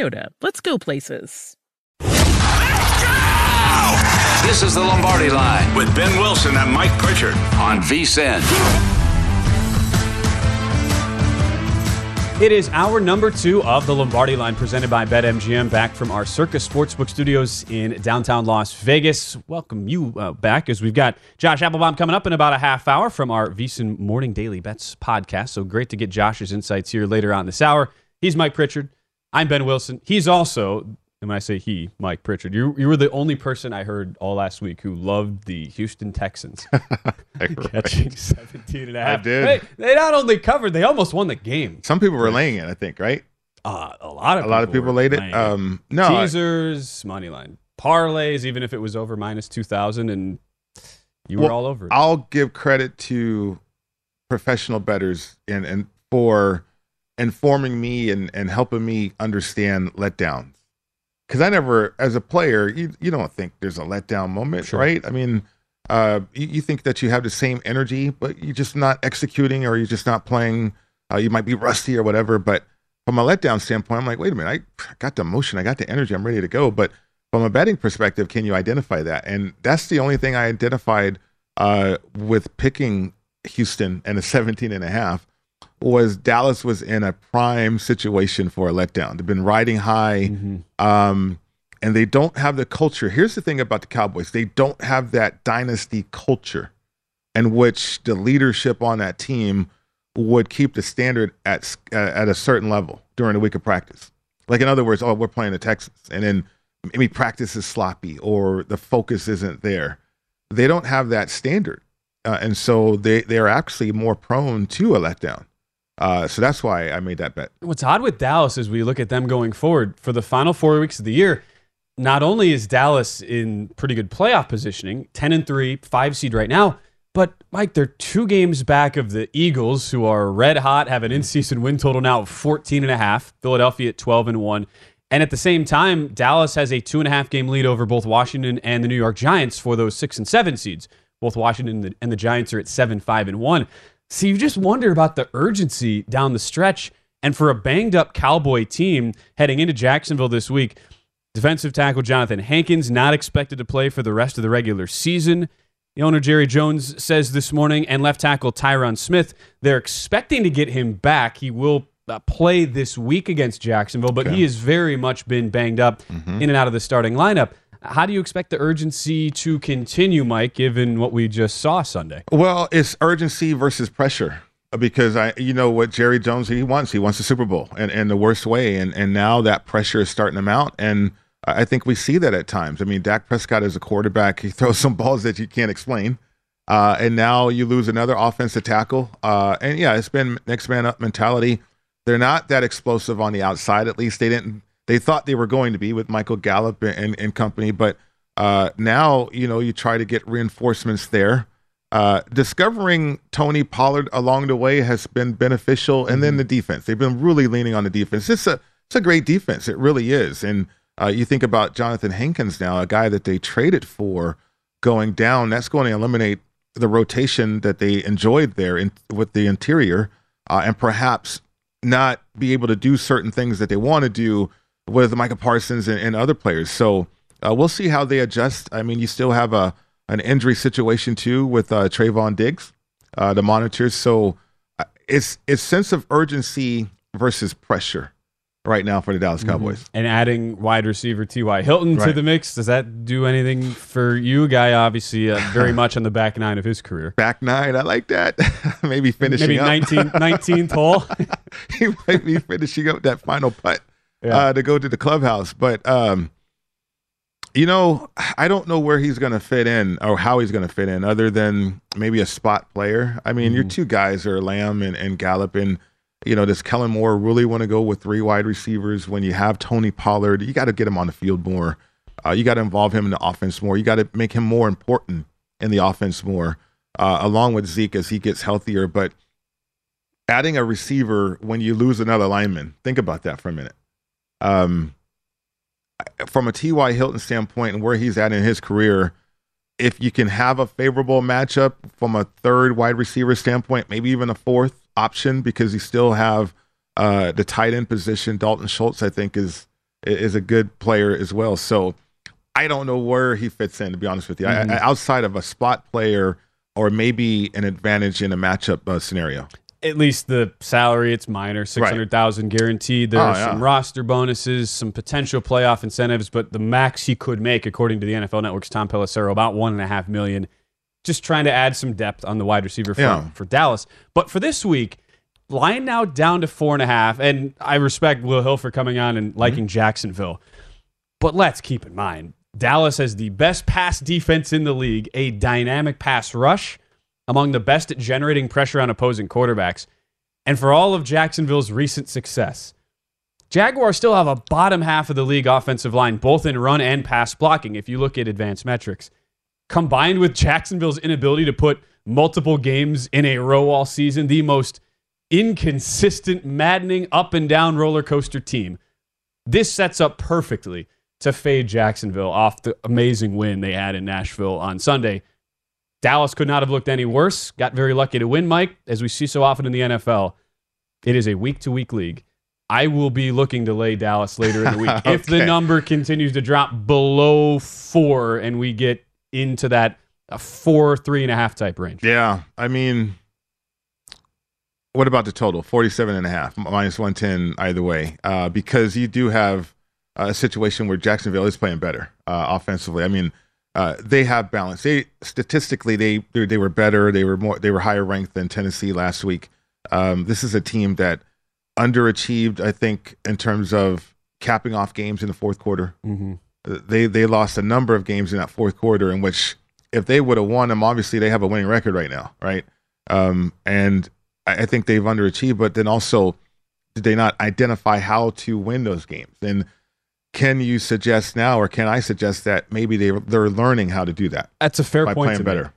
Toyota. Let's go places. This is the Lombardi line with Ben Wilson and Mike Pritchard on VSIN. It is our number two of the Lombardi line presented by BetMGM back from our Circus Sportsbook studios in downtown Las Vegas. Welcome you uh, back as we've got Josh Appelbaum coming up in about a half hour from our VSIN Morning Daily Bets podcast. So great to get Josh's insights here later on this hour. He's Mike Pritchard. I'm Ben Wilson. He's also, and when I say he, Mike Pritchard, you, you were the only person I heard all last week who loved the Houston Texans catching 17 and a half. I did. They, they not only covered, they almost won the game. Some people were laying it, I think, right? Uh, a lot of a lot of people laid it. Um, no, I- teasers, money line, parlays, even if it was over minus 2,000, and you were all over it. I'll give credit to professional betters and and for informing me and and helping me understand letdowns. Because I never, as a player, you you don't think there's a letdown moment, Sure. right? I mean, uh, you, you think that you have the same energy, but you're just not executing, or you're just not playing. Uh, you might be rusty or whatever, but from a letdown standpoint, I'm like, wait a minute, I got the motion, I got the energy, I'm ready to go. But from a betting perspective, can you identify that? And that's the only thing I identified uh, with picking Houston and a 17 and a half was Dallas was in a prime situation for a letdown. They've been riding high, Mm-hmm. um, and they don't have the culture. Here's the thing about the Cowboys: they don't have that dynasty culture, in which the leadership on that team would keep the standard at uh, at a certain level during the week of practice. Like in other words, oh, we're playing the Texans, and then maybe practice is sloppy or the focus isn't there. They don't have that standard, uh, and so they they are actually more prone to a letdown. Uh, so that's why I made that bet. What's odd with Dallas is we look at them going forward for the final four weeks of the year, not only is Dallas in pretty good playoff positioning, 10 and 3, five seed right now, but Mike, they're two games back of the Eagles, who are red hot, have an in season win total now of 14 and a half, Philadelphia at 12 and 1. And at the same time, Dallas has a two and a half game lead over both Washington and the New York Giants for those six and seven seeds. Both Washington and the, and the Giants are at seven, five, and one. So you just wonder about the urgency down the stretch. And for a banged up Cowboy team heading into Jacksonville this week, defensive tackle Jonathan Hankins not expected to play for the rest of the regular season. The owner Jerry Jones says this morning, and left tackle Tyron Smith, they're expecting to get him back. He will uh, play this week against Jacksonville, but he has very much been banged up in and out of the starting lineup. How do you expect the urgency to continue, Mike, given what we just saw Sunday? Well, it's urgency versus pressure because I, you know, what Jerry Jones he wants. He wants the Super Bowl, and in the worst way, and and now that pressure is starting to mount, and I think we see that at times. I mean, Dak Prescott is a quarterback; he throws some balls that you can't explain, uh, and now you lose another offensive tackle, uh, and yeah, it's been next man up mentality. They're not that explosive on the outside. At least they didn't. They thought they were going to be with Michael Gallup and, and company, but uh, now you know you try to get reinforcements there. Uh, discovering Tony Pollard along the way has been beneficial, and then the defense. They've been really leaning on the defense. It's a it's a great defense. It really is. And uh, you think about Jonathan Hankins now, a guy that they traded for going down. That's going to eliminate the rotation that they enjoyed there in, with the interior, uh, and perhaps not be able to do certain things that they want to do with Micah Parsons and, and other players. So uh, we'll see how they adjust. I mean, you still have a an injury situation too with uh, Trevon Diggs, uh, the monitors. So uh, it's it's sense of urgency versus pressure right now for the Dallas Cowboys. And adding wide receiver T.Y. Hilton to the mix, does that do anything for you? Guy, obviously, uh, very much on the back nine of his career. Back nine, I like that. Maybe finishing Maybe up. 19, 19th hole. he might be finishing up that final putt Yeah. uh, to go to the clubhouse. But um, you know, I don't know where he's going to fit in or how he's going to fit in, other than maybe a spot player. I mean, Mm-hmm. your two guys are Lamb and, and Gallup, and you know, does Kellen Moore really want to go with three wide receivers when you have Tony Pollard? You got to get him on the field more. Uh, you got to involve him in the offense more. You got to make him more important in the offense more, uh, along with Zeke as he gets healthier. But adding a receiver when you lose another lineman, think about that for a minute. Um, from a T.Y. Hilton standpoint and where he's at in his career, if you can have a favorable matchup from a third wide receiver standpoint, maybe even a fourth option, because you still have uh, the tight end position. Dalton Schultz, I think, is is a good player as well. So I don't know where he fits in, to be honest with you. I- I, outside of a spot player or maybe an advantage in a matchup uh, scenario. At least the salary, it's minor, six hundred thousand guaranteed. There Oh, yeah. some roster bonuses, some potential playoff incentives, but the max he could make, according to the NFL Network's Tom Pelissero, about one and a half million. Just trying to add some depth on the wide receiver front Yeah. for Dallas. But for this week, line now down to four and a half, and I respect Will Hill for coming on and mm-hmm. liking Jacksonville. But let's keep in mind, Dallas has the best pass defense in the league, a dynamic pass rush, among the best at generating pressure on opposing quarterbacks. And for all of Jacksonville's recent success, Jaguars still have a bottom half of the league offensive line, both in run and pass blocking, if you look at advanced metrics. Combined with Jacksonville's inability to put multiple games in a row all season, the most inconsistent, maddening, up and down roller coaster team. This sets up perfectly to fade Jacksonville off the amazing win they had in Nashville on Sunday. Dallas could not have looked any worse. Got very lucky to win, Mike, as we see so often in the NFL. It is a week to week league. I will be looking to lay Dallas later in the week if the number continues to drop below four and we get into that four, three and a half type range. Yeah, I mean, what about the total? 47 and a half, minus 110 either way, uh, because you do have a situation where Jacksonville is playing better uh, offensively. I mean, uh, they have balance. They statistically they, they were better. They were more they were higher ranked than Tennessee last week. Um, this is a team that underachieved, I think, in terms of capping off games in the fourth quarter. Mm-hmm. They they lost a number of games in that fourth quarter in which if they would have won them, obviously they have a winning record right now, right? Um, and I, I think they've underachieved, but then also did they not identify how to win those games? And can you suggest now, or can I suggest that maybe they they're learning how to do that That's a fair by point. playing to better?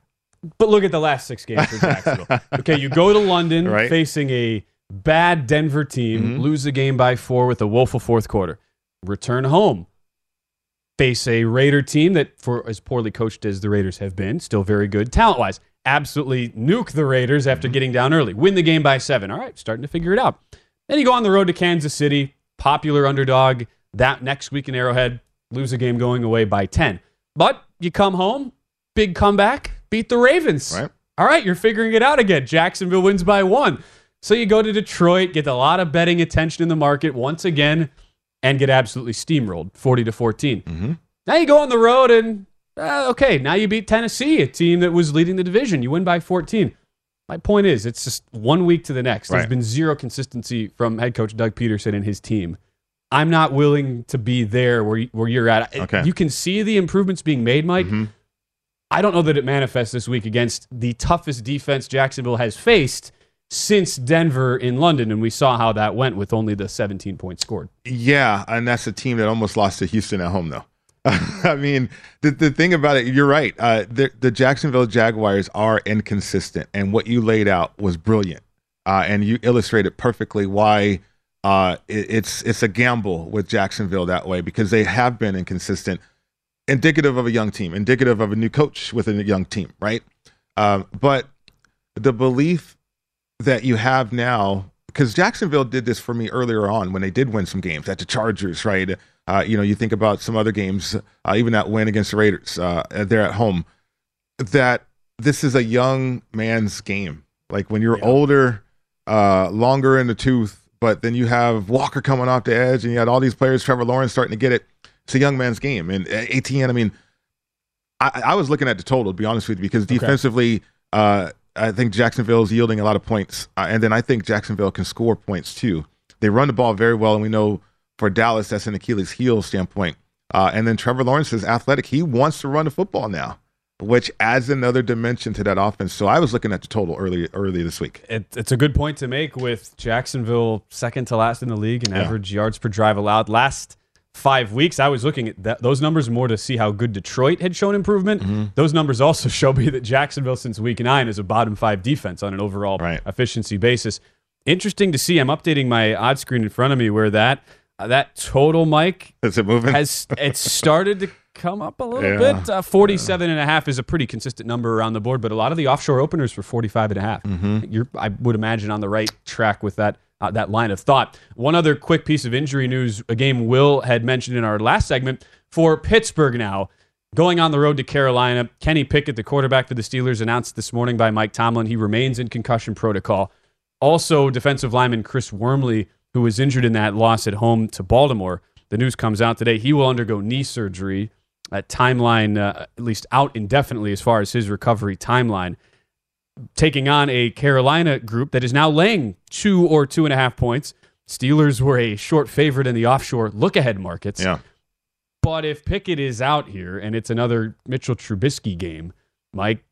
But look at the last six games for Jacksonville. okay, you go to London Right. facing a bad Denver team, Mhm. lose the game by four with a woeful fourth quarter. Return home, face a Raider team that, for as poorly coached as the Raiders have been, still very good talent wise. Absolutely nuke the Raiders after getting down early. Win the game by seven. All right, starting to figure it out. Then you go on the road to Kansas City, popular underdog. That next week in Arrowhead, lose a game going away by 10. But you come home, big comeback, beat the Ravens. Right. All right, you're figuring it out again. Jacksonville wins by one. So you go to Detroit, get a lot of betting attention in the market once again, and get absolutely steamrolled 40 to 14. Mhm. Now you go on the road and, uh, okay, now you beat Tennessee, a team that was leading the division. You win by 14. My point is, it's just one week to the next. There's been zero consistency from head coach Doug Pederson and his team. I'm not willing to be there where, where you're at. Okay. You can see the improvements being made, Mike. Mhm. I don't know that it manifests this week against the toughest defense Jacksonville has faced since Denver in London, and we saw how that went with only the 17 points scored. Yeah, and that's a team that almost lost to Houston at home, though. I mean, the, the thing about it, you're right. Uh, the, the Jacksonville Jaguars are inconsistent, and what you laid out was brilliant. Uh, and you illustrated perfectly why uh, it, it's it's a gamble with Jacksonville that way because they have been inconsistent, indicative of a young team, indicative of a new coach with a young team, right? Um, but the belief that you have now, because Jacksonville did this for me earlier on when they did win some games at the Chargers, right? Uh, you know, you think about some other games, uh, even that win against the Raiders, uh, they're at home, that this is a young man's game. Like when you're yeah. older, uh, longer in the tooth, but then you have Walker coming off the edge and you had all these players, Trevor Lawrence starting to get it. It's a young man's game. And ATN, I mean, I, I was looking at the total, to be honest with you, because defensively, okay. Uh, I think Jacksonville is yielding a lot of points. Uh, and then I think Jacksonville can score points too. They run the ball very well, and we know – for Dallas, that's an Achilles heel standpoint. Uh, and then Trevor Lawrence is athletic. He wants to run the football now, which adds another dimension to that offense. So I was looking at the total early early this week. It, it's a good point to make with Jacksonville second to last in the league in yeah. average yards per drive allowed. Last five weeks, I was looking at that, those numbers more to see how good Detroit had shown improvement. Mm-hmm. Those numbers also show me that Jacksonville since week nine is a bottom five defense on an overall right. efficiency basis. Interesting to see. I'm updating my odd screen in front of me where that – uh, that total, Mike, is it moving? Has it started to come up a little yeah. bit? Uh, 47 yeah. and a half is a pretty consistent number around the board, but a lot of the offshore openers were 45 and a half. Mm-hmm. You're, I would imagine, on the right track with that. Uh, that line of thought. One other quick piece of injury news, a game Will had mentioned in our last segment for Pittsburgh now. Going on the road to Carolina, Kenny Pickett, the quarterback for the Steelers, announced this morning by Mike Tomlin he remains in concussion protocol. Also, defensive lineman Chris Wormley who was injured in that loss at home to Baltimore. The news comes out today. He will undergo knee surgery. That timeline, uh, at least out indefinitely as far as his recovery timeline. Taking on a Carolina group that is now laying two or two and a half points. Steelers were a short favorite in the offshore look ahead markets. Yeah. But if Pickett is out here and it's another Mitchell Trubisky game, Mike,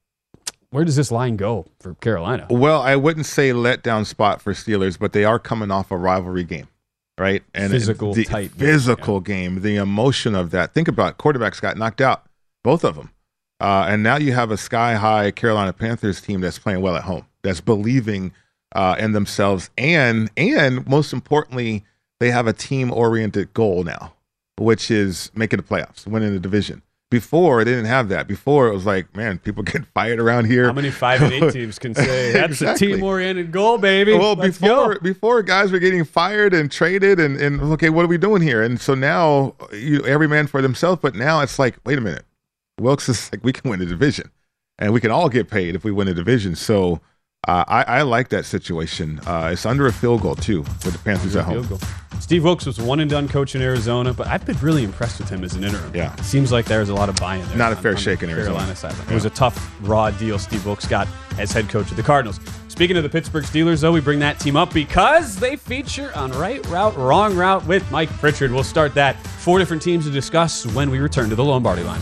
where does this line go for Carolina? Well, I wouldn't say letdown spot for Steelers, but they are coming off a rivalry game, right? And physical, the tight, physical game, yeah. game, the emotion of that. Think about it. quarterbacks got knocked out, both of them, uh, and now you have a sky high Carolina Panthers team that's playing well at home, that's believing uh, in themselves, and and most importantly, they have a team oriented goal now, which is making the playoffs, winning the division. Before they didn't have that. Before it was like, man, people get fired around here. How many five and eight teams can say that's exactly. a team oriented goal, baby? Well, Let's before go. before guys were getting fired and traded, and and okay, what are we doing here? And so now you every man for themselves. But now it's like, wait a minute, Wilks is like we can win a division, and we can all get paid if we win a division. So uh, I, I, like that situation. Uh, it's under a field goal too with the Panthers at home. Steve Wilks was one and done coach in Arizona, but I've been really impressed with him as an interim. Yeah, seems like there's a lot of buy-in there. Not on, a fair shake in Arizona. Carolina side. Yeah. It was a tough, raw deal Steve Wilks got as head coach of the Cardinals. Speaking of the Pittsburgh Steelers, though, we bring that team up because they feature on Right Route, Wrong Route with Mike Pritchard. We'll start that. Four different teams to discuss when we return to the Lombardi line.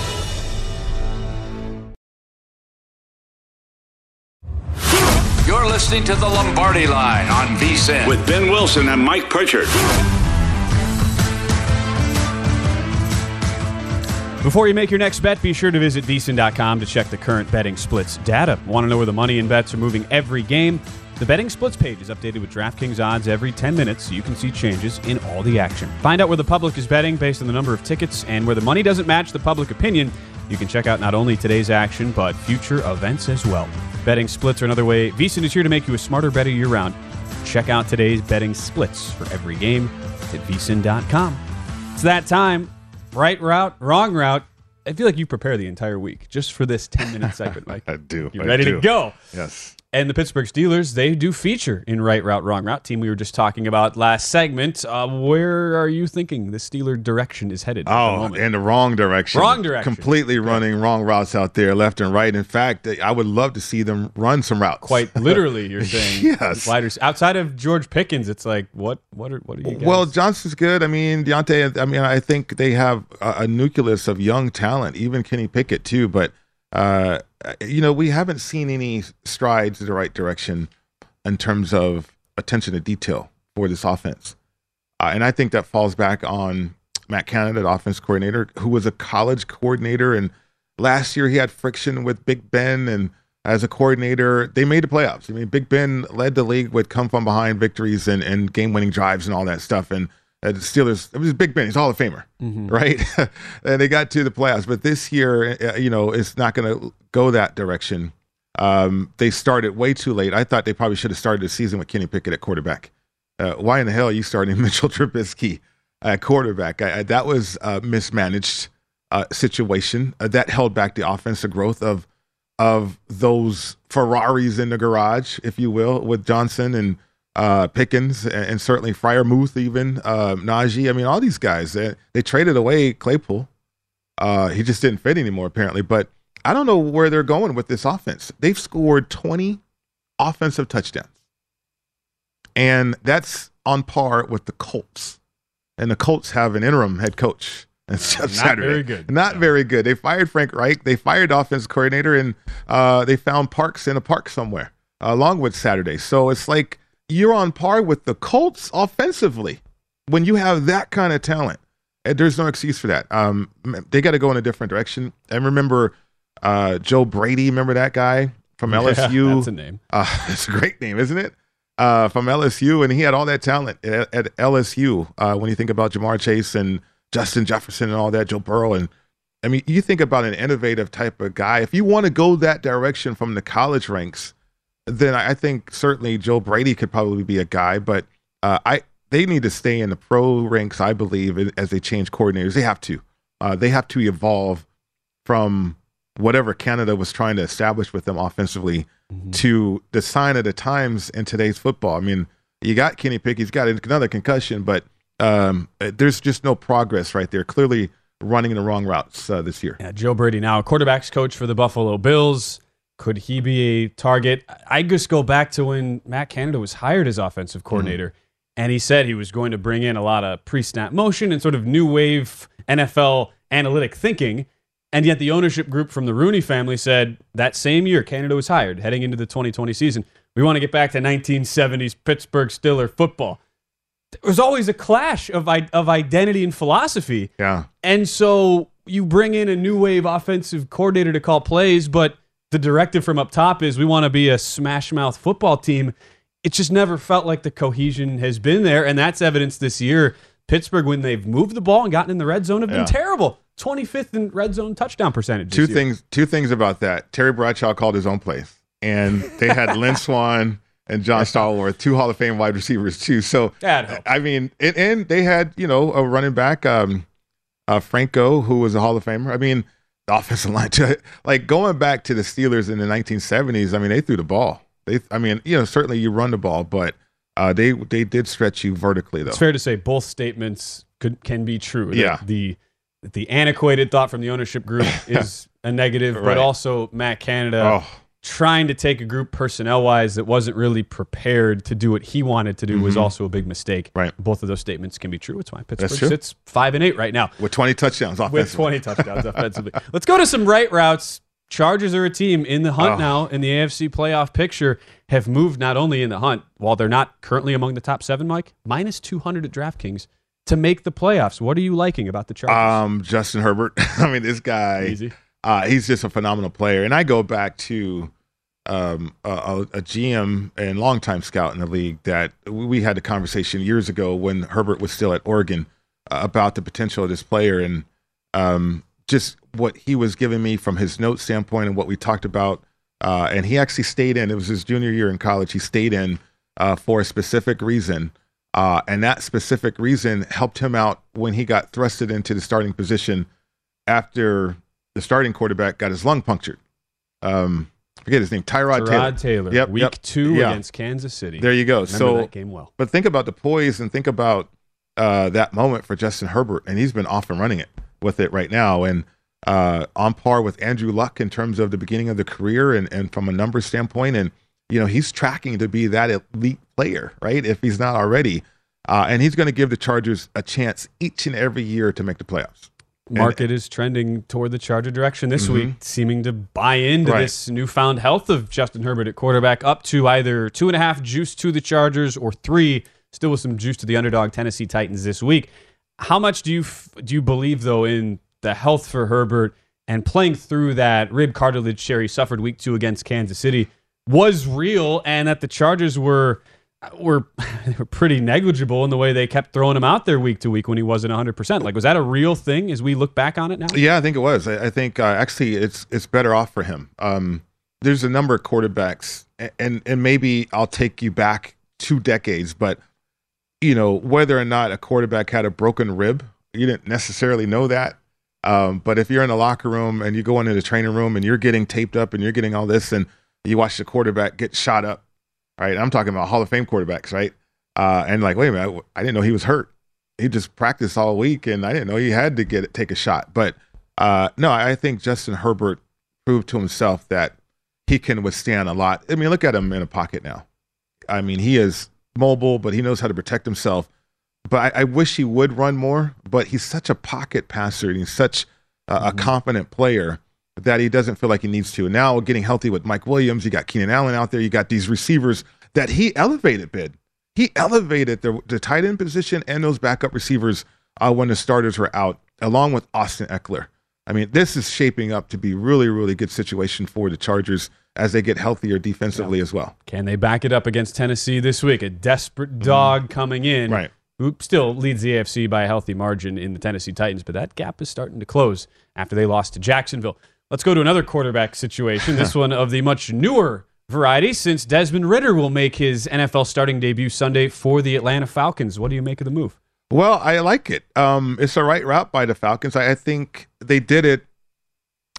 You're listening to the Lombardi Line on VSIN with Ben Wilson and Mike Pritchard. Before you make your next bet, be sure to visit VSIN.com to check the current betting splits data. Want to know where the money and bets are moving every game? The betting splits page is updated with DraftKings odds every 10 minutes so you can see changes in all the action. Find out where the public is betting based on the number of tickets and where the money doesn't match the public opinion. You can check out not only today's action, but future events as well. Betting splits are another way. VSIN is here to make you a smarter, better year round. Check out today's betting splits for every game at VSIN.com. It's that time. Right route, wrong route. I feel like you prepare the entire week just for this 10 minute segment, Mike. I do. You ready do. to go? Yes. And the Pittsburgh Steelers, they do feature in Right Route, Wrong Route, team we were just talking about last segment. Uh, where are you thinking the Steeler direction is headed? at the Oh, in the wrong direction. Wrong direction. Completely running wrong routes out there, left and right. In fact, I would love to see them run some routes. Quite literally, you're saying. Yes. Sliders. Outside of George Pickens, it's like, what What are, what are you guys? Well, Johnson's good. I mean, Diontae. I mean, I think they have a, a nucleus of young talent. Even Kenny Pickett too. But uh, you know, we haven't seen any strides in the right direction in terms of attention to detail for this offense. Uh, and I think that falls back on Matt Canada, the offense coordinator, who was a college coordinator, and last year he had friction with Big Ben and. As a coordinator, they made the playoffs. I mean, Big Ben led the league with come from behind victories and, and game winning drives and all that stuff. And uh, the Steelers, it was Big Ben. He's Hall of Famer, right? and they got to the playoffs. But this year, uh, you know, it's not going to go that direction. Um, they started way too late. I thought they probably should have started the season with Kenny Pickett at quarterback. Uh, why in the hell are you starting Mitchell Trubisky at quarterback? I, I, that was a mismanaged uh, situation. Uh, that held back the offensive growth of of those Ferraris in the garage, if you will, with Johnson and uh, Pickens and, and certainly Freiermuth, even uh, Najee. I mean, all these guys. They, they traded away Claypool. Uh, he just didn't fit anymore, apparently. But I don't know where they're going with this offense. They've scored 20 offensive touchdowns, and that's on par with the Colts. And the Colts have an interim head coach. It's Not Saturday. very good. Not very good. They fired Frank Reich. They fired offense coordinator, and uh, they found Parks in a park somewhere, uh, along with Saturday. So it's like you're on par with the Colts offensively when you have that kind of talent. And there's no excuse for that. Um, they got to go in a different direction. And remember uh, Joe Brady. Remember that guy from Yeah, LSU? that's a name. Uh, it's a great name, isn't it? Uh, from LSU, and he had all that talent at, at LSU. Uh, when you think about Ja'Marr Chase and Justin Jefferson and all that, Joe Burrow, and I mean, you think about an innovative type of guy. If you want to go that direction from the college ranks, then I think certainly Joe Brady could probably be a guy. But uh, I they need to stay in the pro ranks, I believe, as they change coordinators. They have to. Uh, they have to evolve from whatever Canada was trying to establish with them offensively to the sign of the times in today's football. I mean, you got Kenny Pickett, he's got another concussion, but um, there's just no progress right there. Clearly running the wrong routes uh, this year. Yeah, Joe Brady now, quarterbacks coach for the Buffalo Bills. Could he be a target? I just go back to when Matt Canada was hired as offensive mm-hmm. coordinator, and he said he was going to bring in a lot of pre-snap motion and sort of new wave NFL analytic thinking. And yet the ownership group from the Rooney family said that same year Canada was hired, heading into the 2020 season, we want to get back to 1970s Pittsburgh Steeler football. There was always a clash of of identity and philosophy. Yeah. And so you bring in a new wave offensive coordinator to call plays, but the directive from up top is we want to be a smash mouth football team. It just never felt like the cohesion has been there. And that's evidence this year. Pittsburgh, when they've moved the ball and gotten in the red zone, have Yeah. been terrible. 25th in red zone touchdown percentage. Two things. Two things about that. Terry Bradshaw called his own plays, and they had Lynn Swann and John Stallworth, two Hall of Fame wide receivers too. So. I mean, and, and they had you know a running back, um, uh, Franco, who was a Hall of Famer. I mean, the offensive line, like going back to the Steelers in the 1970s. I mean, they threw the ball. They, I mean, you know, certainly you run the ball, but uh, they they did stretch you vertically though. It's fair to say both statements could can be true. Yeah. The the antiquated thought from the ownership group is a negative, Right. but also Matt Canada Oh. Trying to take a group personnel wise that wasn't really prepared to do what he wanted to do was Mhm. also a big mistake. Right. Both of those statements can be true. It's why Pittsburgh sits five and eight right now. with 20 touchdowns with offensively. 20 touchdowns offensively. Let's go to some right routes. Chargers are a team in the hunt Oh. now in the AFC playoff picture, have moved not only in the hunt, while they're not currently among the top seven, Mike, minus 200 at DraftKings to make the playoffs. What are you liking about the Chargers? Um, Justin Herbert. I mean, this guy. Easy. Uh, he's just a phenomenal player, and I go back to um, a, a, GM and longtime scout in the league that we we had a conversation years ago when Herbert was still at Oregon uh, about the potential of this player and um, just what he was giving me from his note standpoint and what we talked about. Uh, and he actually stayed in. It was his junior year in college. He stayed in uh, for a specific reason. Uh, and that specific reason helped him out when he got thrusted into the starting position after the starting quarterback got his lung punctured. Um, forget his name, Tyrod, Tyrod Taylor, Yep, week yep. two Yeah. against Kansas City. There you go. Remember so that game well. But think about the poise and think about uh, that moment for Justin Herbert, and he's been off and running it with it right now, and uh, on par with Andrew Luck in terms of the beginning of the career and, and from a numbers standpoint, and you know he's tracking to be that elite player, right? If he's not already, uh, and he's going to give the Chargers a chance each and every year to make the playoffs. And- Market is trending toward the Charger direction this Mhm. week, seeming to buy into Right. this newfound health of Justin Herbert at quarterback, up to either two and a half juice to the Chargers or three, still with some juice to the underdog Tennessee Titans this week. How much do you f- do you believe though in the health for Herbert and playing through that rib cartilage he suffered week two against Kansas City was real, and that the Chargers were were they were pretty negligible in the way they kept throwing him out there week to week when he wasn't 100%. Like was that a real thing as we look back on it now? Yeah, I think it was. I, I think uh, actually it's it's better off for him. Um, there's a number of quarterbacks, and and maybe I'll take you back two decades, but you know whether or not a quarterback had a broken rib, you didn't necessarily know that. Um, but if you're in the locker room and you go into the training room and you're getting taped up and you're getting all this, and you watch the quarterback get shot up, right? I'm talking about Hall of Fame quarterbacks, right? Uh, and like, wait a minute, I didn't know he was hurt. He just practiced all week, and I didn't know he had to get take a shot. But uh, no, I think Justin Herbert proved to himself that he can withstand a lot. I mean, look at him in a pocket now. I mean, he is mobile, but he knows how to protect himself. But I, I wish he would run more. But he's such a pocket passer, and he's such a, a confident player that he doesn't feel like he needs to. Now getting healthy with Mike Williams, you got Keenan Allen out there, you got these receivers that he elevated. Bid he elevated the the tight end position and those backup receivers uh, when the starters were out, along with Austin Ekeler. I mean, this is shaping up to be really, really good situation for the Chargers as they get healthier defensively as well. Can they back it up against Tennessee this week? A desperate dog coming in. Mm-hmm. Right. Who still leads the AFC by a healthy margin in the Tennessee Titans, but that gap is starting to close after they lost to Jacksonville. Let's go to another quarterback situation. this one of the much newer variety, since Desmond Ridder will make his NFL starting debut Sunday for the Atlanta Falcons. What do you make of the move? Well, I like it. Um, it's the right route by the Falcons. I, I think they did it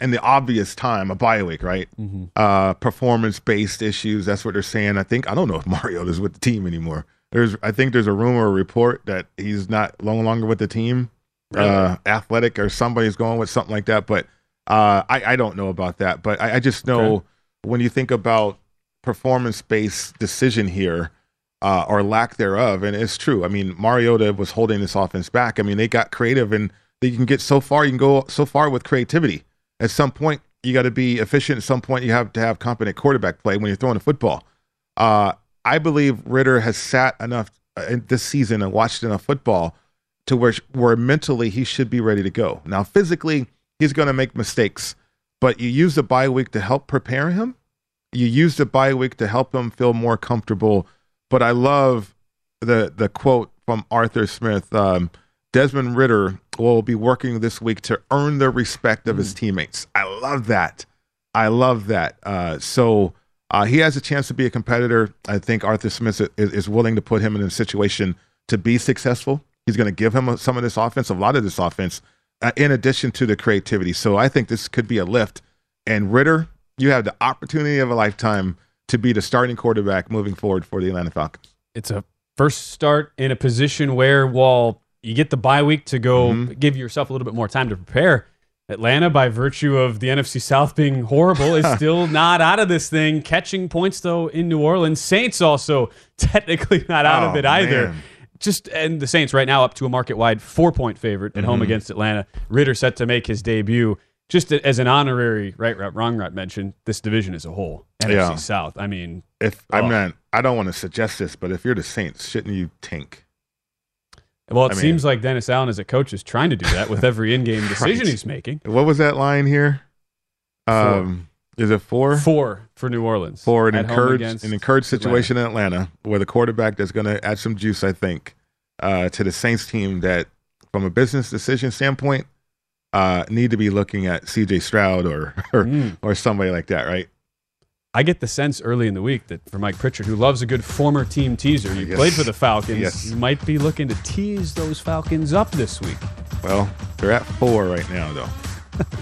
in the obvious time, a bye week, right? Mm-hmm. Uh, performance based issues. That's what they're saying. I think I don't know if Mariota's with the team anymore. There's, I think there's a rumor or report that he's not no longer with the team. Uh, athletic or somebody's going with something like that, but uh, I, I don't know about that. But I, I just know Okay. when you think about performance based decision here, uh, or lack thereof. And it's true. I mean, Mariota was holding this offense back. I mean, they got creative and they can get so far. You can go so far with creativity. At some point, you got to be efficient. At some point, you have to have competent quarterback play when you're throwing a football. Uh, I believe Ridder has sat enough uh, in this season and watched enough football to where where mentally he should be ready to go. Now, physically, he's going to make mistakes, but you use the bye week to help prepare him. You use the bye week to help him feel more comfortable but I love the the quote from Arthur Smith. Um, Desmond Ridder will be working this week to earn the respect of his teammates. I love that. I love that. Uh, so Uh, he has a chance to be a competitor. I think Arthur Smith is, is willing to put him in a situation to be successful. He's going to give him some of this offense, a lot of this offense, uh, in addition to the creativity. So I think this could be a lift. And Ridder, you have the opportunity of a lifetime to be the starting quarterback moving forward for the Atlanta Falcons. It's a first start in a position where, while you get the bye week to go mm-hmm. give yourself a little bit more time to prepare, Atlanta, by virtue of the NFC South being horrible, is still not out of this thing. Catching points though in New Orleans. Saints also technically not out oh, of it either. Man. Just and the Saints right now up to a market wide four point favorite at mm-hmm. home against Atlanta. Ridder set to make his debut. Just as an honorary, right? Wrong, right? Mention this division as a whole, NFC yeah. South. I mean, if oh. I'm not, I don't want to suggest this, but if you're the Saints, shouldn't you tank? Well, it I seems mean, like Dennis Allen as a coach is trying to do that with every in-game decision right. he's making. What was that line here? Um, is it four? Four for New Orleans. Four an encouraged, an encouraged situation Atlanta. in Atlanta, with a quarterback that's going to add some juice, I think, uh, to the Saints team that, from a business decision standpoint, uh, need to be looking at C.J. Stroud or or, mm. or somebody like that, right? I get the sense early in the week that for Mike Pritchard, who loves a good former team teaser, you yes. played for the Falcons, yes. you might be looking to tease those Falcons up this week. Well, they're at four right now, though.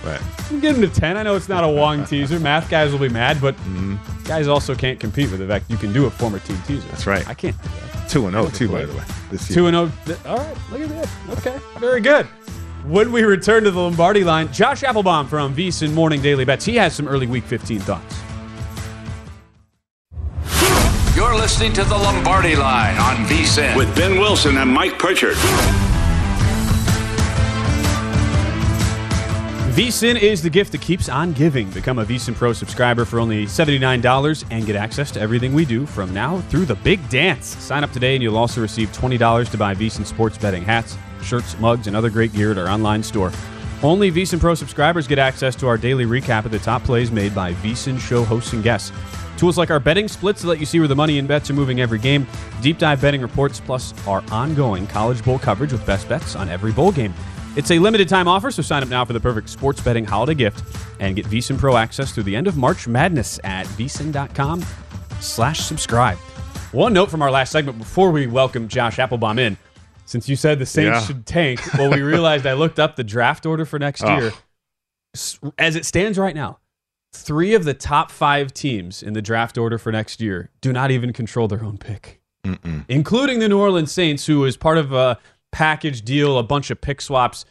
But get them to ten. I know it's not a Wong teaser. Math guys will be mad, but mm-hmm. guys also can't compete with the fact you can do a former team teaser. That's right. I can't. Two and zero, oh, too, by the way. this Two and zero. Oh. All right, look at that. Okay, very good. When we return to the Lombardi line, Josh Appelbaum from VSiN Morning Daily Bets. He has some early Week 15 thoughts. You're listening to the Lombardi Line on VSiN with Ben Wilson and Mike Pritchard. VSiN is the gift that keeps on giving. Become a VSiN Pro subscriber for only $79 and get access to everything we do from now through the big dance. Sign up today and you'll also receive $20 to buy VSiN sports betting hats, shirts, mugs, and other great gear at our online store. Only VSiN Pro subscribers get access to our daily recap of the top plays made by VSiN show hosts and guests. Tools like our betting splits to let you see where the money and bets are moving every game, deep dive betting reports, plus our ongoing College Bowl coverage with best bets on every bowl game. It's a limited time offer, so sign up now for the perfect sports betting holiday gift and get VSiN Pro access through the end of March Madness at vsin.com slash subscribe. One note from our last segment before we welcome Josh Appelbaum in. Since you said the Saints yeah. should tank, well, we realized I looked up the draft order for next oh. year. As it stands right now, three of the top five teams in the draft order for next year do not even control their own pick, Mm-mm. including the New Orleans Saints, who is part of a package deal, a bunch of pick swaps,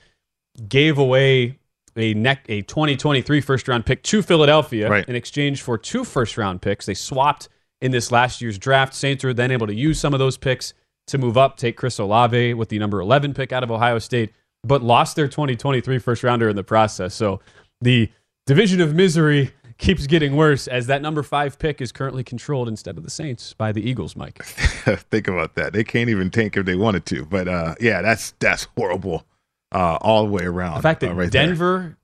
gave away a neck a 2023 first round pick to Philadelphia right. in exchange for two first round picks. They swapped in this last year's draft. Saints were then able to use some of those picks to move up, take Chris Olave with the number 11 pick out of Ohio State, but lost their 2023 first rounder in the process. So the division of misery keeps getting worse as that number five pick is currently controlled instead of the Saints by the Eagles, Mike. Think about that. They can't even tank if they wanted to. But uh, yeah, that's that's horrible uh, all the way around. The fact that uh, right Denver, there.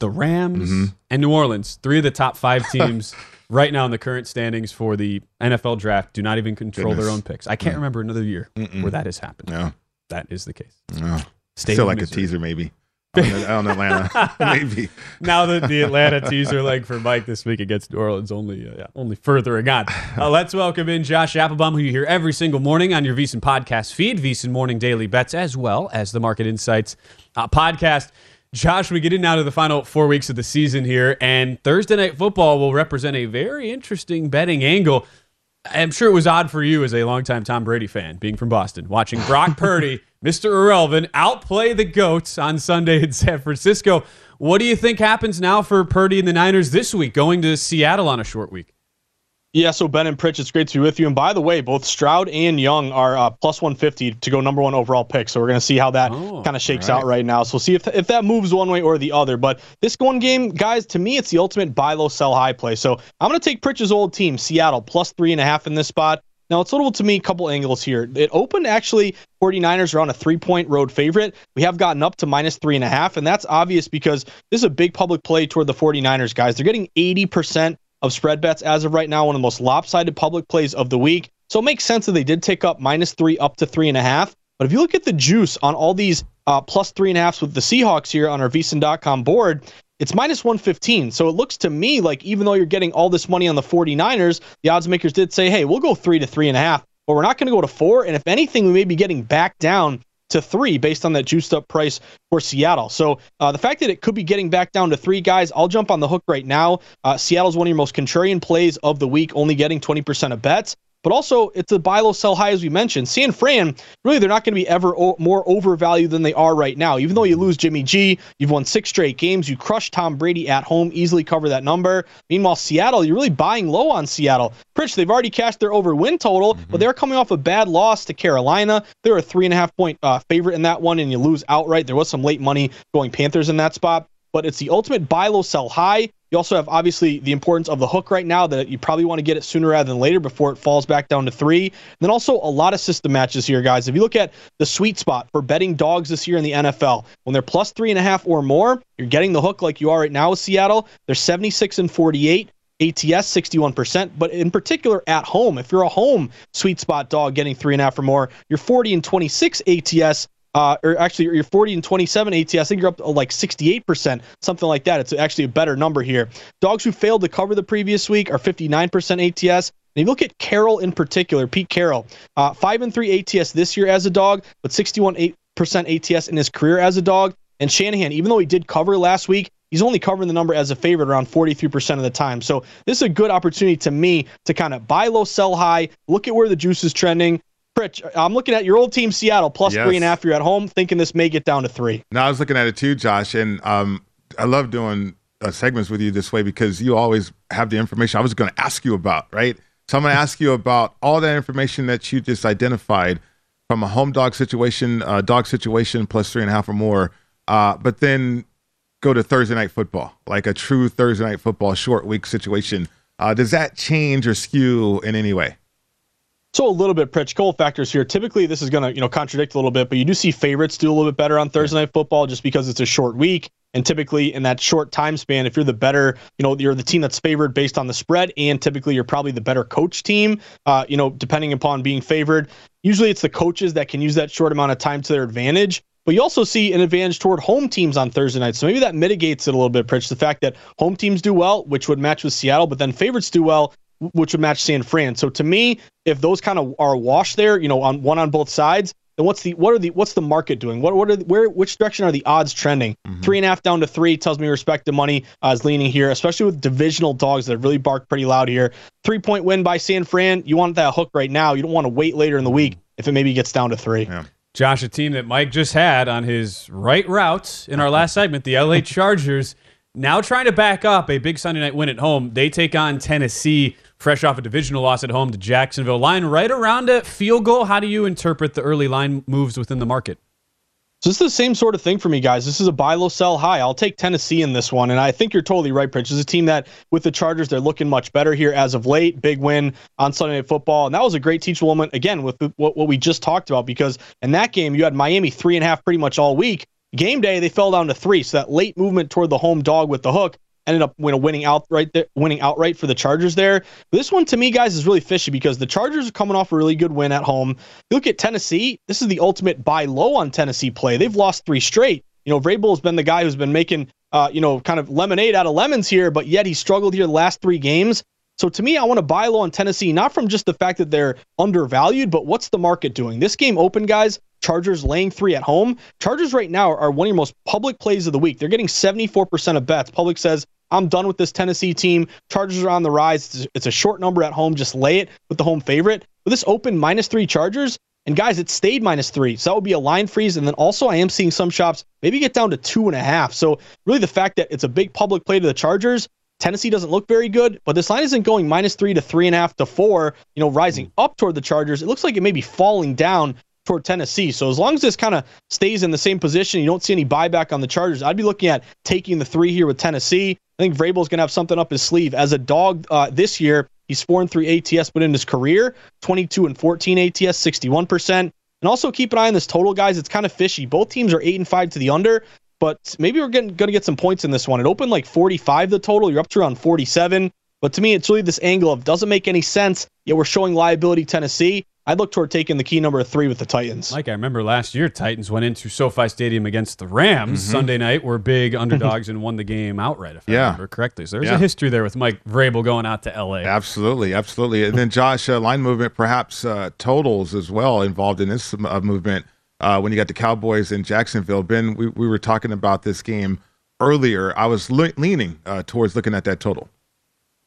the Rams, mm-hmm. and New Orleans, three of the top five teams right now in the current standings for the NFL draft, do not even control Goodness. their own picks. I can't mm. remember another year Mm-mm. where that has happened. No. That is the case. No. Still like misery. a teaser, maybe on Atlanta, maybe. now that the Atlanta teaser leg for Mike this week against New Orleans only uh, yeah, only furthering on. Uh, let's welcome in Josh Appelbaum, who you hear every single morning on your VSiN podcast feed, VSiN Morning Daily Bets, as well as the Market Insights uh, podcast. Josh, we get in now to the final four weeks of the season here, and Thursday Night Football will represent a very interesting betting angle. I'm sure it was odd for you as a longtime Tom Brady fan, being from Boston, watching Brock Purdy Mr. Irrelevant, outplay the GOATs on Sunday in San Francisco. What do you think happens now for Purdy and the Niners this week, going to Seattle on a short week? Yeah, so Ben and Pritch, it's great to be with you. And by the way, both Stroud and Young are uh, plus 150 to go number one overall pick. So we're going to see how that oh, kind of shakes right. out right now. So we'll see if, if that moves one way or the other. But this one game, guys, to me, it's the ultimate buy low, sell high play. So I'm going to take Pritch's old team, Seattle, plus three and a half in this spot. Now, it's notable to me a couple angles here. It opened actually 49ers around a three point road favorite. We have gotten up to minus three and a half, and that's obvious because this is a big public play toward the 49ers, guys. They're getting 80% of spread bets as of right now, one of the most lopsided public plays of the week. So it makes sense that they did take up minus three up to three and a half. But if you look at the juice on all these uh, plus three and a halfs with the Seahawks here on our VSiN.com board, it's minus 115. So it looks to me like even though you're getting all this money on the 49ers, the odds makers did say, hey, we'll go three to three and a half, but we're not going to go to four. And if anything, we may be getting back down to three based on that juiced up price for Seattle. So uh, the fact that it could be getting back down to three guys, I'll jump on the hook right now. Uh, Seattle's one of your most contrarian plays of the week, only getting 20% of bets. But also, it's a buy low, sell high, as we mentioned. San Fran, really, they're not going to be ever o- more overvalued than they are right now. Even though you lose Jimmy G, you've won six straight games, you crushed Tom Brady at home, easily cover that number. Meanwhile, Seattle, you're really buying low on Seattle. Pritch, they've already cashed their over win total, mm-hmm. but they're coming off a bad loss to Carolina. They're a three and a half point uh, favorite in that one, and you lose outright. There was some late money going Panthers in that spot but it's the ultimate buy low, sell high. You also have obviously the importance of the hook right now that you probably want to get it sooner rather than later before it falls back down to three. And then also a lot of system matches here, guys. If you look at the sweet spot for betting dogs this year in the NFL, when they're plus three and a half or more, you're getting the hook like you are right now with Seattle. They're 76 and 48. ATS 61%, but in particular at home, if you're a home sweet spot dog getting three and a half or more, you're 40 and 26 ATS uh, or actually you're 40 and 27 ATS. I think you're up like 68%, something like that. It's actually a better number here. Dogs who failed to cover the previous week are 59% ATS. And you look at Carroll in particular, Pete Carroll, uh, 5 and 3 ATS this year as a dog, but 61% ATS in his career as a dog. And Shanahan, even though he did cover last week, he's only covering the number as a favorite around 43% of the time. So this is a good opportunity to me to kind of buy low, sell high, look at where the juice is trending, Pritch, I'm looking at your old team, Seattle, plus yes. three and a half. You're at home, thinking this may get down to three. No, I was looking at it too, Josh, and um, I love doing uh, segments with you this way because you always have the information I was going to ask you about, right? So I'm going to ask you about all that information that you just identified from a home dog situation, uh, dog situation, plus three and a half or more, uh, but then go to Thursday night football, like a true Thursday night football short week situation. Uh, does that change or skew in any way? So a little bit, Pritch, couple factors here. Typically, this is going to you know contradict a little bit, but you do see favorites do a little bit better on Thursday night football just because it's a short week. And typically, in that short time span, if you're the better, you know, you're the team that's favored based on the spread, and typically you're probably the better coach team. Uh, you know, depending upon being favored, usually it's the coaches that can use that short amount of time to their advantage. But you also see an advantage toward home teams on Thursday night. So maybe that mitigates it a little bit, Pritch. The fact that home teams do well, which would match with Seattle, but then favorites do well, which would match San Fran. So to me, if those kind of are washed there, you know, on one on both sides, then what's the what are the what's the market doing? What what are the, where which direction are the odds trending? Mm-hmm. Three and a half down to three tells me respect the money uh, is leaning here, especially with divisional dogs that really bark pretty loud here. Three point win by San Fran. You want that hook right now. You don't want to wait later in the week if it maybe gets down to three. Yeah. Josh, a team that Mike just had on his right route in our last segment, the LA Chargers, now trying to back up a big Sunday night win at home. They take on Tennessee fresh off a divisional loss at home to Jacksonville. Line right around a field goal. How do you interpret the early line moves within the market? So this is the same sort of thing for me, guys. This is a buy low, sell high. I'll take Tennessee in this one, and I think you're totally right, Pritch. This is a team that, with the Chargers, they're looking much better here as of late. Big win on Sunday Night Football, and that was a great teachable moment again with what, what we just talked about. Because in that game, you had Miami three and a half pretty much all week. Game day, they fell down to three. So that late movement toward the home dog with the hook ended up winning outright there, winning outright for the Chargers there. But this one to me, guys, is really fishy because the Chargers are coming off a really good win at home. You look at Tennessee. This is the ultimate buy low on Tennessee play. They've lost three straight. You know, Vrabel has been the guy who's been making uh, you know kind of lemonade out of lemons here, but yet he struggled here the last three games. So to me, I want to buy low on Tennessee, not from just the fact that they're undervalued, but what's the market doing? This game open, guys. Chargers laying three at home. Chargers right now are one of your most public plays of the week. They're getting 74% of bets. Public says I'm done with this Tennessee team. Chargers are on the rise. It's a short number at home. Just lay it with the home favorite. With this open minus three Chargers, and guys, it stayed minus three. So that would be a line freeze. And then also, I am seeing some shops maybe get down to two and a half. So really, the fact that it's a big public play to the Chargers, Tennessee doesn't look very good, but this line isn't going minus three to three and a half to four, you know, rising hmm. up toward the Chargers. It looks like it may be falling down toward Tennessee. So as long as this kind of stays in the same position, you don't see any buyback on the Chargers, I'd be looking at taking the three here with Tennessee. I think Vrabel's going to have something up his sleeve. As a dog uh, this year, he's 4 and 3 ATS, but in his career, 22 and 14 ATS, 61%. And also keep an eye on this total, guys. It's kind of fishy. Both teams are 8 and 5 to the under, but maybe we're going to get some points in this one. It opened like 45 the total. You're up to around 47. But to me, it's really this angle of doesn't make any sense, yet we're showing liability Tennessee. I'd look toward taking the key number three with the Titans. Like I remember last year, Titans went into SoFi Stadium against the Rams Mhm. Sunday night, were big underdogs and won the game outright, if I Yeah. remember correctly. So there's Yeah. a history there with Mike Vrabel going out to LA. Absolutely, absolutely. And then Josh, uh, line movement, perhaps uh, totals as well involved in this uh, movement. Uh, when you got the Cowboys in Jacksonville, Ben, we, we were talking about this game earlier. I was le- leaning uh, towards looking at that total.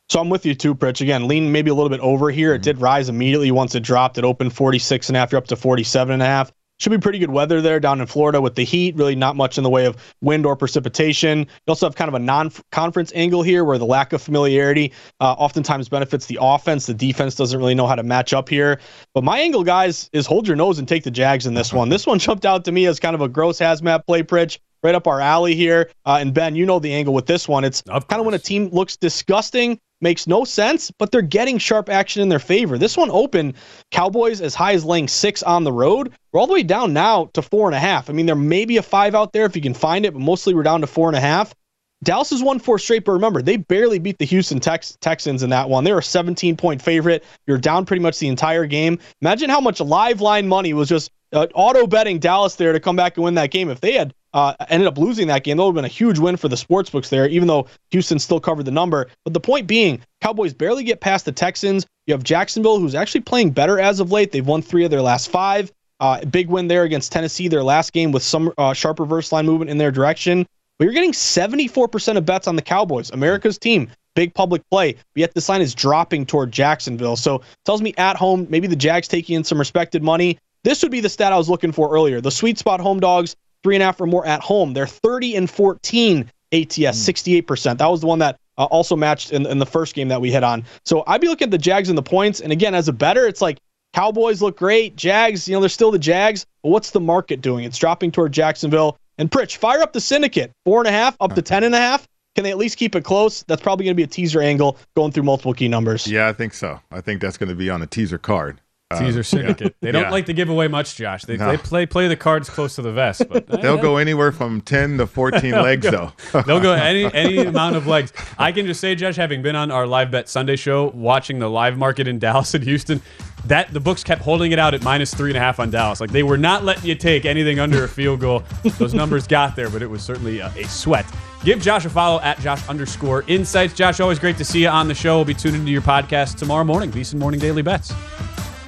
So I'm with you too, Pritch. Again, lean maybe a little bit over here. It did rise immediately once it dropped. It opened 46 and a half. You're up to 47 and a half. Should be pretty good weather there down in Florida with the heat. Really not much in the way of wind or precipitation. You also have kind of a non-conference angle here where the lack of familiarity uh, oftentimes benefits the offense. The defense doesn't really know how to match up here. But my angle, guys, is hold your nose and take the Jags in this one. This one jumped out to me as kind of a gross hazmat play, Pritch right up our alley here. Uh, and Ben, you know the angle with this one. It's kind of when a team looks disgusting, makes no sense, but they're getting sharp action in their favor. This one open, Cowboys as high as laying six on the road. We're all the way down now to four and a half. I mean, there may be a five out there if you can find it, but mostly we're down to four and a half. Dallas has won four straight, but remember, they barely beat the Houston Tex- Texans in that one. They were a 17 point favorite. You're down pretty much the entire game. Imagine how much live line money was just uh, auto betting Dallas there to come back and win that game. If they had uh, ended up losing that game, that would have been a huge win for the sportsbooks there, even though Houston still covered the number. But the point being, Cowboys barely get past the Texans. You have Jacksonville, who's actually playing better as of late. They've won three of their last five. Uh, big win there against Tennessee, their last game with some uh, sharp reverse line movement in their direction. But you're getting 74% of bets on the Cowboys, America's team. Big public play, but yet this line is dropping toward Jacksonville. So tells me at home, maybe the Jags taking in some respected money. This would be the stat I was looking for earlier. The sweet spot home dogs, three and a half or more at home. They're 30 and 14 ATS, 68%. That was the one that uh, also matched in, in the first game that we hit on. So I'd be looking at the Jags and the points. And again, as a better, it's like Cowboys look great. Jags, you know, they're still the Jags. But what's the market doing? It's dropping toward Jacksonville. And Pritch, fire up the syndicate. Four and a half up to ten and a half. Can they at least keep it close? That's probably going to be a teaser angle going through multiple key numbers. Yeah, I think so. I think that's going to be on a teaser card. Caesar um, Syndicate. They don't Yeah. like to give away much, Josh. They, No. they play play the cards close to the vest, but They'll eh. go anywhere from 10 to 14 legs, though. They'll go any any amount of legs. I can just say, Josh, having been on our live bet Sunday show, watching the live market in Dallas and Houston, that the books kept holding it out at minus three and a half on Dallas. Like they were not letting you take anything under a field goal. Those numbers got there, but it was certainly a, a sweat. Give Josh a follow at Josh underscore insights. Josh, always great to see you on the show. We'll be tuning into your podcast tomorrow morning, VSiN Morning Daily Bets.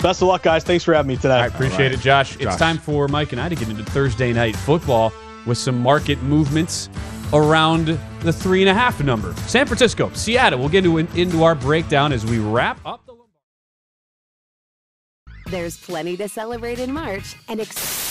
Best of luck, guys. Thanks for having me today. I appreciate it, Josh. It's time for Mike and I to get into Thursday night football with some market movements around the three and a half number. San Francisco, Seattle. We'll get into, into our breakdown as we wrap up. The- There's plenty to celebrate in March and ex-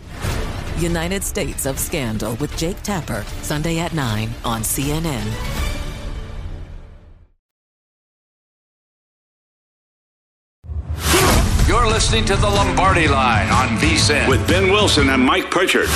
United States of Scandal with Jake Tapper, Sunday at 9 on CNN. You're listening to the Lombardi Line on VSIN with Ben Wilson and Mike Pritchard.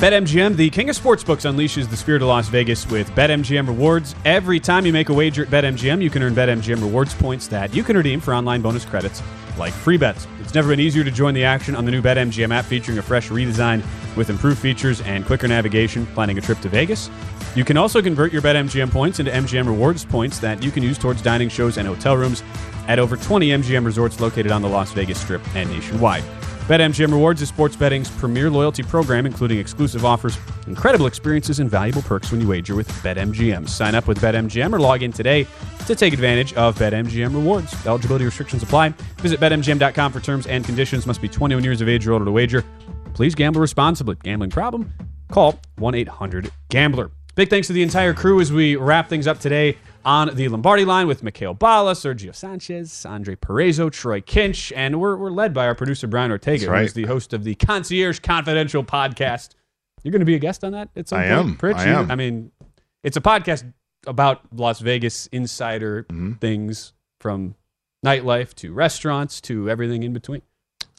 BetMGM, the king of sportsbooks, unleashes the spirit of Las Vegas with BetMGM rewards. Every time you make a wager at BetMGM, you can earn BetMGM rewards points that you can redeem for online bonus credits like free bets. It's never been easier to join the action on the new BetMGM app featuring a fresh redesign with improved features and quicker navigation. Planning a trip to Vegas? You can also convert your BetMGM points into MGM rewards points that you can use towards dining shows and hotel rooms at over 20 MGM resorts located on the Las Vegas Strip and nationwide. BetMGM Rewards is sports betting's premier loyalty program, including exclusive offers, incredible experiences, and valuable perks when you wager with BetMGM. Sign up with BetMGM or log in today to take advantage of BetMGM Rewards. Eligibility restrictions apply. Visit BetMGM.com for terms and conditions. Must be 21 years of age or older to wager. Please gamble responsibly. Gambling problem? Call 1 800 Gambler. Big thanks to the entire crew as we wrap things up today on the Lombardi line with Mikhail Bala, Sergio Sanchez, Andre Perezo, Troy Kinch, and we're, we're led by our producer, Brian Ortega, right. who's the host of the Concierge Confidential podcast. You're going to be a guest on that at some I point? am. Pritch, I you- am. I mean, it's a podcast about Las Vegas insider Mm-hmm. things from nightlife to restaurants to everything in between.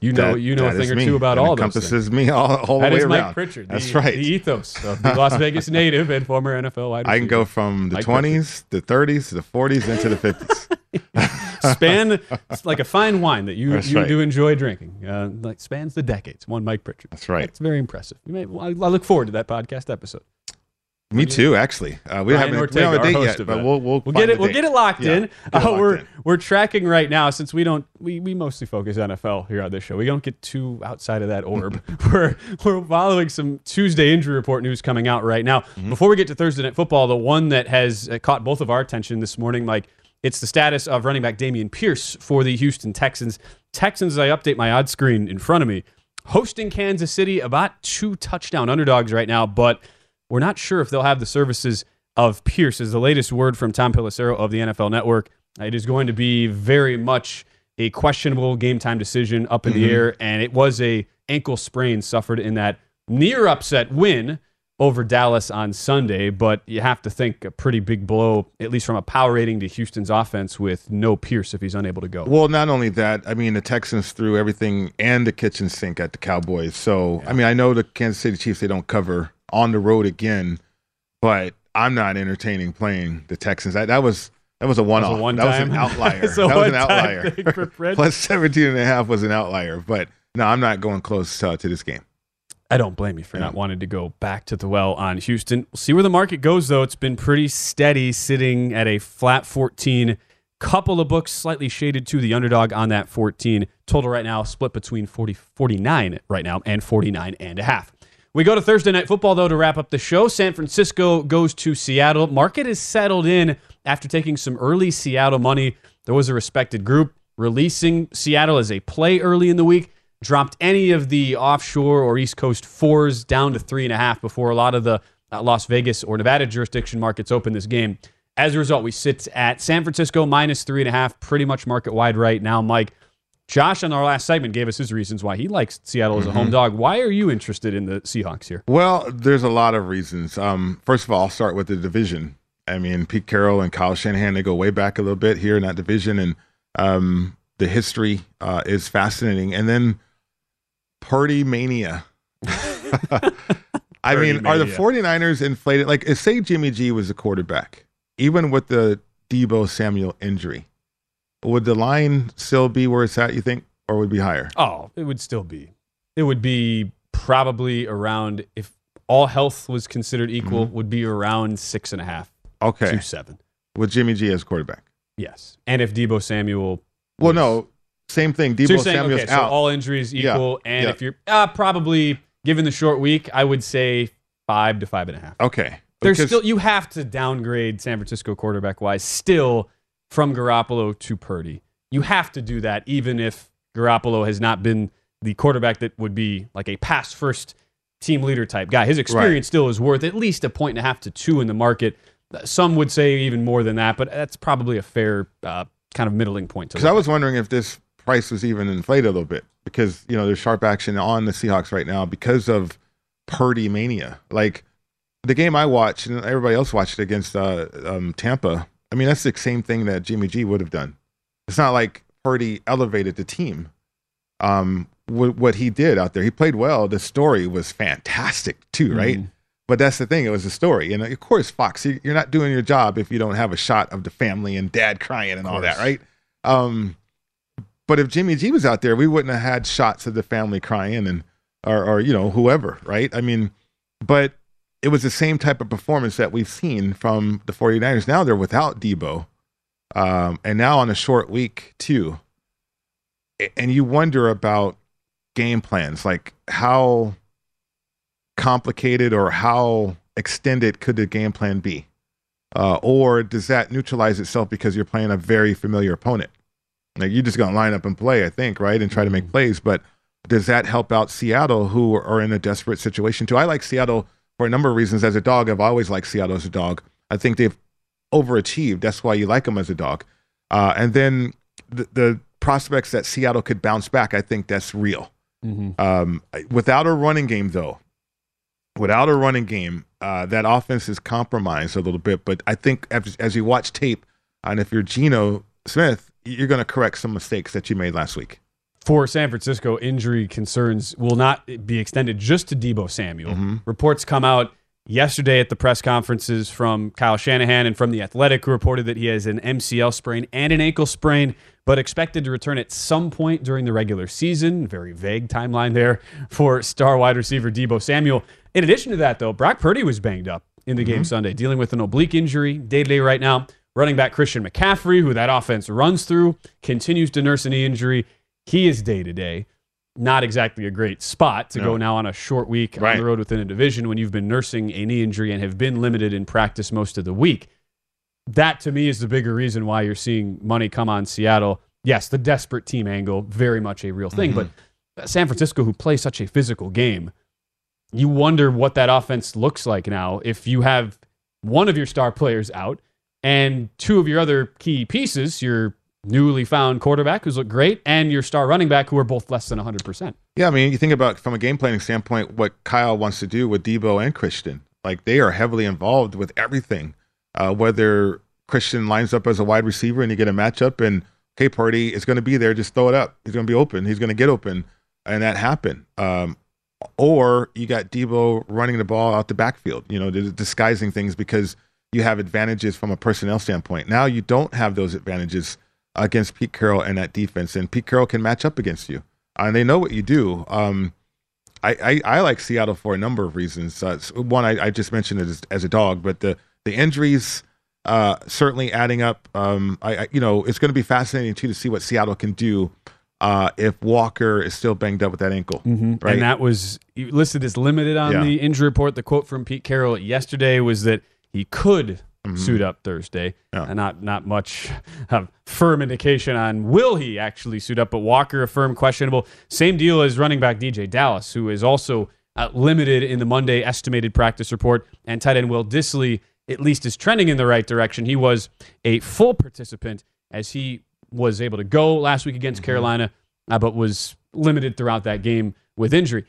You know, That- you know a thing or me. two about That all those things. encompasses me all, all the That way is around. Mike Pritchard. That's the, right. The ethos of the Las Vegas native and former NFL wide receiver. I can go from the 20s, the 30s, the 40s, into the 50s. span it's like a fine wine that you, That's you right. do enjoy drinking. Uh, like spans the decades. One Mike Pritchard. That's right. It's very impressive. You may, I I look forward to that podcast episode. Me too, actually. Uh, we Brian haven't we Ortega, don't have a our date host yet, of but we'll we'll, we'll get it a we'll get it locked Yeah, in. it Uh, locked we're in. we're tracking right now since we don't we, we mostly focus on NFL here on this show. We don't get too outside of that orb. we're we're following some Tuesday injury report news coming out right now. Mm-hmm. Before we get to Thursday night football, the one that has uh, caught both of our attention this morning, Mike, it's the status of running back Dameon Pierce for the Houston Texans. Texans, as I update my odd screen in front of me, hosting Kansas City, about two touchdown underdogs right now, but we're not sure if they'll have the services of Pierce. Is the latest word from Tom Pelissero of the NFL Network. It is going to be very much a questionable game time decision up in the Mhm. air, and it was a ankle sprain suffered in that near upset win over Dallas on Sunday. But you have to think a pretty big blow, at least from a power rating to Houston's offense, with no Pierce if he's unable to go. Well, not only that, I mean, the Texans threw everything and the kitchen sink at the Cowboys. So, I mean, I know the Kansas City Chiefs, they don't cover on the road again, but I'm not entertaining playing the Texans. That, that was. That was a one off. That was an outlier. That was an outlier. Plus 17 and a half was an outlier. But no, I'm not going close uh, to this game. I don't blame you for not wanting to go back to the well on Houston. We'll see where the market goes, though. It's been pretty steady, sitting at a flat 14. Couple of books slightly shaded to the underdog on that 14. Total right now split between 40, 49 right now and 49 and a half. We go to Thursday night football though to wrap up the show. San Francisco goes to Seattle. Market is settled in after taking some early Seattle money. There was a respected group releasing Seattle as a play early in the week. Dropped any of the offshore or East Coast fours down to three and a half before a lot of the uh, Las Vegas or Nevada jurisdiction markets open this game. As a result, we sit at San Francisco minus three and a half, pretty much market wide right now. Mike, Josh on our last segment gave us his reasons why he likes Seattle as a home Mhm. dog. Why are you interested in the Seahawks here? Well, there's a lot of reasons. Um, first of all, I'll start with the division. I mean, Pete Carroll and Kyle Shanahan, they go way back a little bit here in that division, and um, the history uh, is fascinating. And then Purdy mania. I mean, are the mania. 49ers inflated? Like, if, say Jimmy G was the quarterback, even with the Debo Samuel injury, would the line still be where it's at, you think, or would it be higher? Oh, it would still be. It would be probably around if all health was considered equal, would be around six and a half Okay. to seven. With Jimmy G as quarterback. Yes, and if Debo Samuel Well, no, same thing. Debo so saying, Samuel's okay, out. so all injuries Yeah, equal, and yeah. if you're uh, probably given the short week, I would say five to five and a half. okay. There's still you have to downgrade San Francisco quarterback wise still from Garoppolo to Purdy. You have to do that even if Garoppolo has not been the quarterback that would be like a pass first team leader type guy. His experience still is worth at least a point and a half to two in the market. Some would say even more than that, but that's probably a fair uh, kind of middling point Because I was wondering if this price was even inflated a little bit because you know there's sharp action on the Seahawks right now because of Purdy mania. Like the game I watched and everybody else watched against uh, um, Tampa. I mean, that's the same thing that Jimmy G would have done. It's not like Purdy elevated the team. Um, what, what he did out there, he played well. The story was fantastic too, right? Mhm. But that's the thing; it was a story, and of course, Fox, you- you're not doing your job if you don't have a shot of the family and dad crying and all that, right? Um, but if Jimmy G was out there, we wouldn't have had shots of the family crying and or or you know whoever, right? I mean, but it was the same type of performance that we've seen from the 49ers. Now they're without Debo. Um, and now on a short week too. And you wonder about game plans, like how complicated or how extended could the game plan be? Uh, or does that neutralize itself because you're playing a very familiar opponent? Like you're just gonna line up and play, I think, right, and try to make plays. But does that help out Seattle, who are in a desperate situation too? I like Seattle for a number of reasons. As a dog, I've always liked Seattle as a dog. I think they've overachieved. That's why you like them as a dog. Uh, and then the, the prospects that Seattle could bounce back, I think that's real. Mhm. Um, without a running game, though, without a running game, uh, that offense is compromised a little bit. But I think as, as you watch tape, and if you're Geno Smith, you're going to correct some mistakes that you made last week. For San Francisco, injury concerns will not be extended just to Debo Samuel. Mm-hmm. Reports come out yesterday at the press conferences from Kyle Shanahan and from The Athletic, who reported that he has an MCL sprain and an ankle sprain, but expected to return at some point during the regular season. Very vague timeline there for star wide receiver Debo Samuel. In addition to that, though, Brock Purdy was banged up in the game Mhm. Sunday, dealing with an oblique injury day to day right now. Running back Christian McCaffrey, who that offense runs through, continues to nurse an knee injury. He is day to day. Not exactly a great spot to No. go now on a short week on the road within a division when you've been nursing a knee injury and have been limited in practice most of the week. That to me is the bigger reason why you're seeing money come on Seattle. Yes, the desperate team angle, very much a real thing, Mhm. but San Francisco, who plays such a physical game, you wonder what that offense looks like now if you have one of your star players out and two of your other key pieces, your newly found quarterback who's looked great and your star running back who are both less than 100%. Yeah, I mean, you think about from a game planning standpoint what Kyle wants to do with Debo and Christian. Like they are heavily involved with everything. Uh, whether Christian lines up as a wide receiver and you get a matchup, and okay, Purdy is going to be there, just throw it up. He's going to be open. He's going to get open, and that happened. Um, or you got Debo running the ball out the backfield, you know, disguising things because you have advantages from a personnel standpoint. Now you don't have those advantages against Pete Carroll and that defense, and Pete Carroll can match up against you, and they know what you do. Um, I, I, I like Seattle for a number of reasons. Uh, one, I, I just mentioned it as, as a dog, but the the injuries uh, certainly adding up. Um, I, I you know it's going to be fascinating too to see what Seattle can do uh, if Walker is still banged up with that ankle. Right? Mm-hmm. And that was listed as limited on Yeah. the injury report. The quote from Pete Carroll yesterday was that he could Mm-hmm. suit up Thursday. And not not much firm indication on will he actually suit up, but Walker affirmed questionable. Same deal as running back DeeJay Dallas, who is also uh, limited in the Monday estimated practice report, and tight end Will Dissly at least is trending in the right direction. He was a full participant as he was able to go last week against Carolina, uh, but was limited throughout that game with injury.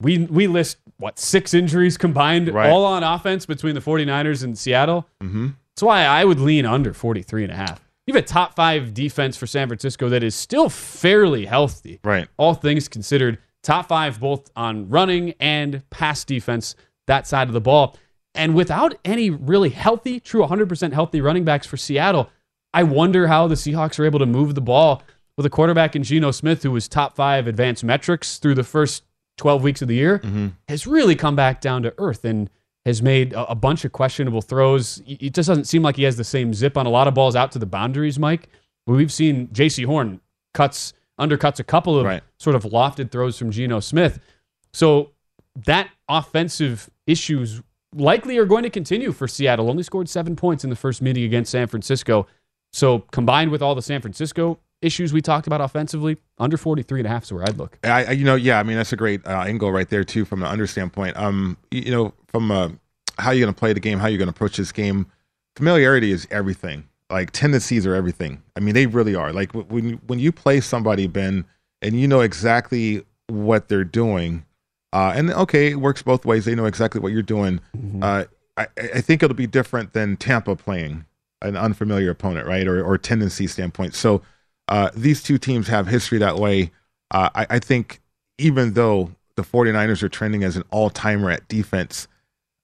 We we list what six injuries combined Right. all on offense between the 49ers and Seattle. Mm-hmm. That's why I would lean under 43 and a half. You have a top 5 defense for San Francisco that is still fairly healthy. Right. All things considered, top 5 both on running and pass defense that side of the ball. And without any really healthy, true 100% healthy running backs for Seattle, I wonder how the Seahawks are able to move the ball with a quarterback in Geno Smith, who was top five advanced metrics through the first 12 weeks of the year, mm-hmm. has really come back down to earth and has made a, a bunch of questionable throws. It just doesn't seem like he has the same zip on a lot of balls out to the boundaries, Mike. But We've seen Jaycee Horn cuts, undercuts a couple of sort of lofted throws from Geno Smith. So that offensive issues likely are going to continue for Seattle. Only scored seven points in the first meeting against San Francisco. So combined with all the San Francisco issues we talked about offensively, under 43 and a half is where I'd look. I, you know, yeah, I mean that's a great uh, angle right there too, from an under standpoint. Um, you, you know, from uh, how you're going to play the game, how you're going to approach this game, familiarity is everything. like tendencies are everything. I mean, they really are. Like when you, when you play somebody, Ben, and you know exactly what they're doing, uh, and okay, it works both ways. They know exactly what you're doing. Mm-hmm. Uh, I, I think it'll be different than Tampa playing an unfamiliar opponent, right? Or, or tendency standpoint. So uh, these two teams have history that way. Uh, I, I think even though the 49ers are trending as an all timer at defense,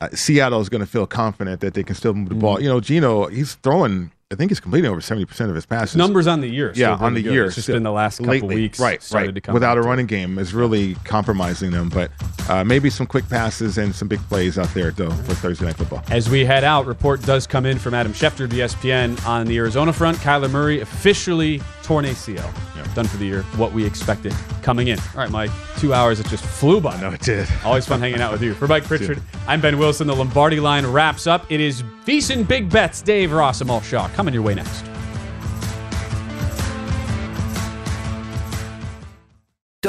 uh, Seattle is going to feel confident that they can still move the ball. Mhm. You know, Geno, he's throwing. I think he's completing over seventy percent of his passes. Numbers on the year, yeah, on the good. year. It's just been the last couple lately, weeks right? started Right. to come Without a running game is really compromising them. But uh, maybe some quick passes and some big plays out there though for Thursday night football. As we head out, report does come in from Adam Schefter of ESPN on the Arizona front. Kyler Murray officially torn ACL. Done for the year. What we expected coming in. All right, Mike. Two hours. It just flew by. No, it did. Always fun hanging out with you. For Mike Pritchard, I'm Ben Wilson. The Lombardi line wraps up. It is VSiN Big Bets. Dave Ross and Shaw coming your way next.